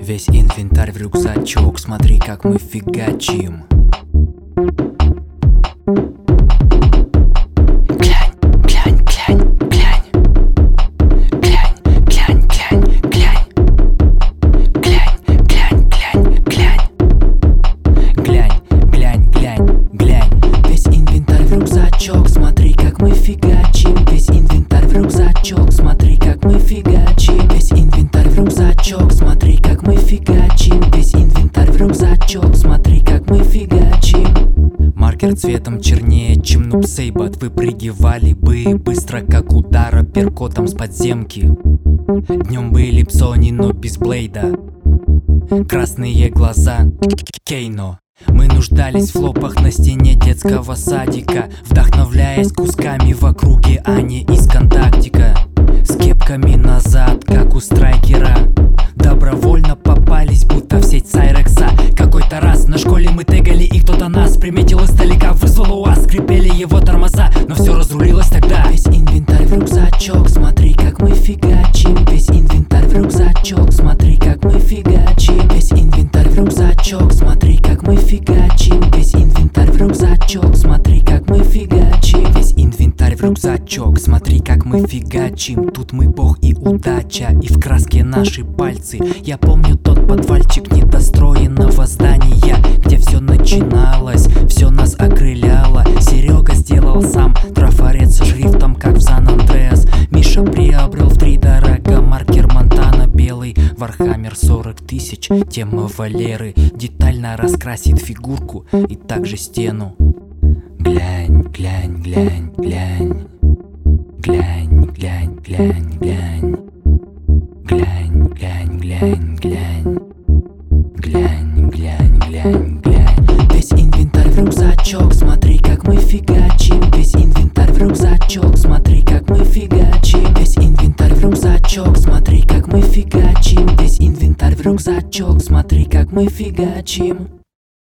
Весь инвентарь в рюкзачок, смотри, как мы фигачим как мы фигачим Весь инвентарь в рюкзачок, смотри, как мы фигачим. Маркер цветом чернее, чем нупсейбот Выпрыгивали бы быстро, как удара перкотом с подземки. Днем были псони, но без блейда Красные глаза, Кейно. Мы нуждались в лопах на стене детского садика Вдохновляясь кусками в округе, а не из контактика. С кепками назад, как у страйкера мы фигачим Весь инвентарь в рюкзачок, смотри как мы фигачим Весь инвентарь в рюкзачок, смотри как мы фигачим Весь инвентарь в рюкзачок, смотри как мы фигачим Весь инвентарь в рюкзачок, смотри как мы фигачим Тут мы бог и удача, и в краске наши пальцы. Я помню тот подвальчик недостроенного здания Где все начиналось, все нас окрыляло Warhammer 40 тысяч, тема Валеры Детально раскрасить фигурку и также стену. Глянь, глянь, глянь, глянь. Глянь, глянь, глянь, глянь. Глянь, глянь, глянь, глянь. Глянь, глянь, глянь, глянь. Весь инвентарь в рюкзачок, смотри как мы фигачим в рюкзачок, смотри как мы фигачим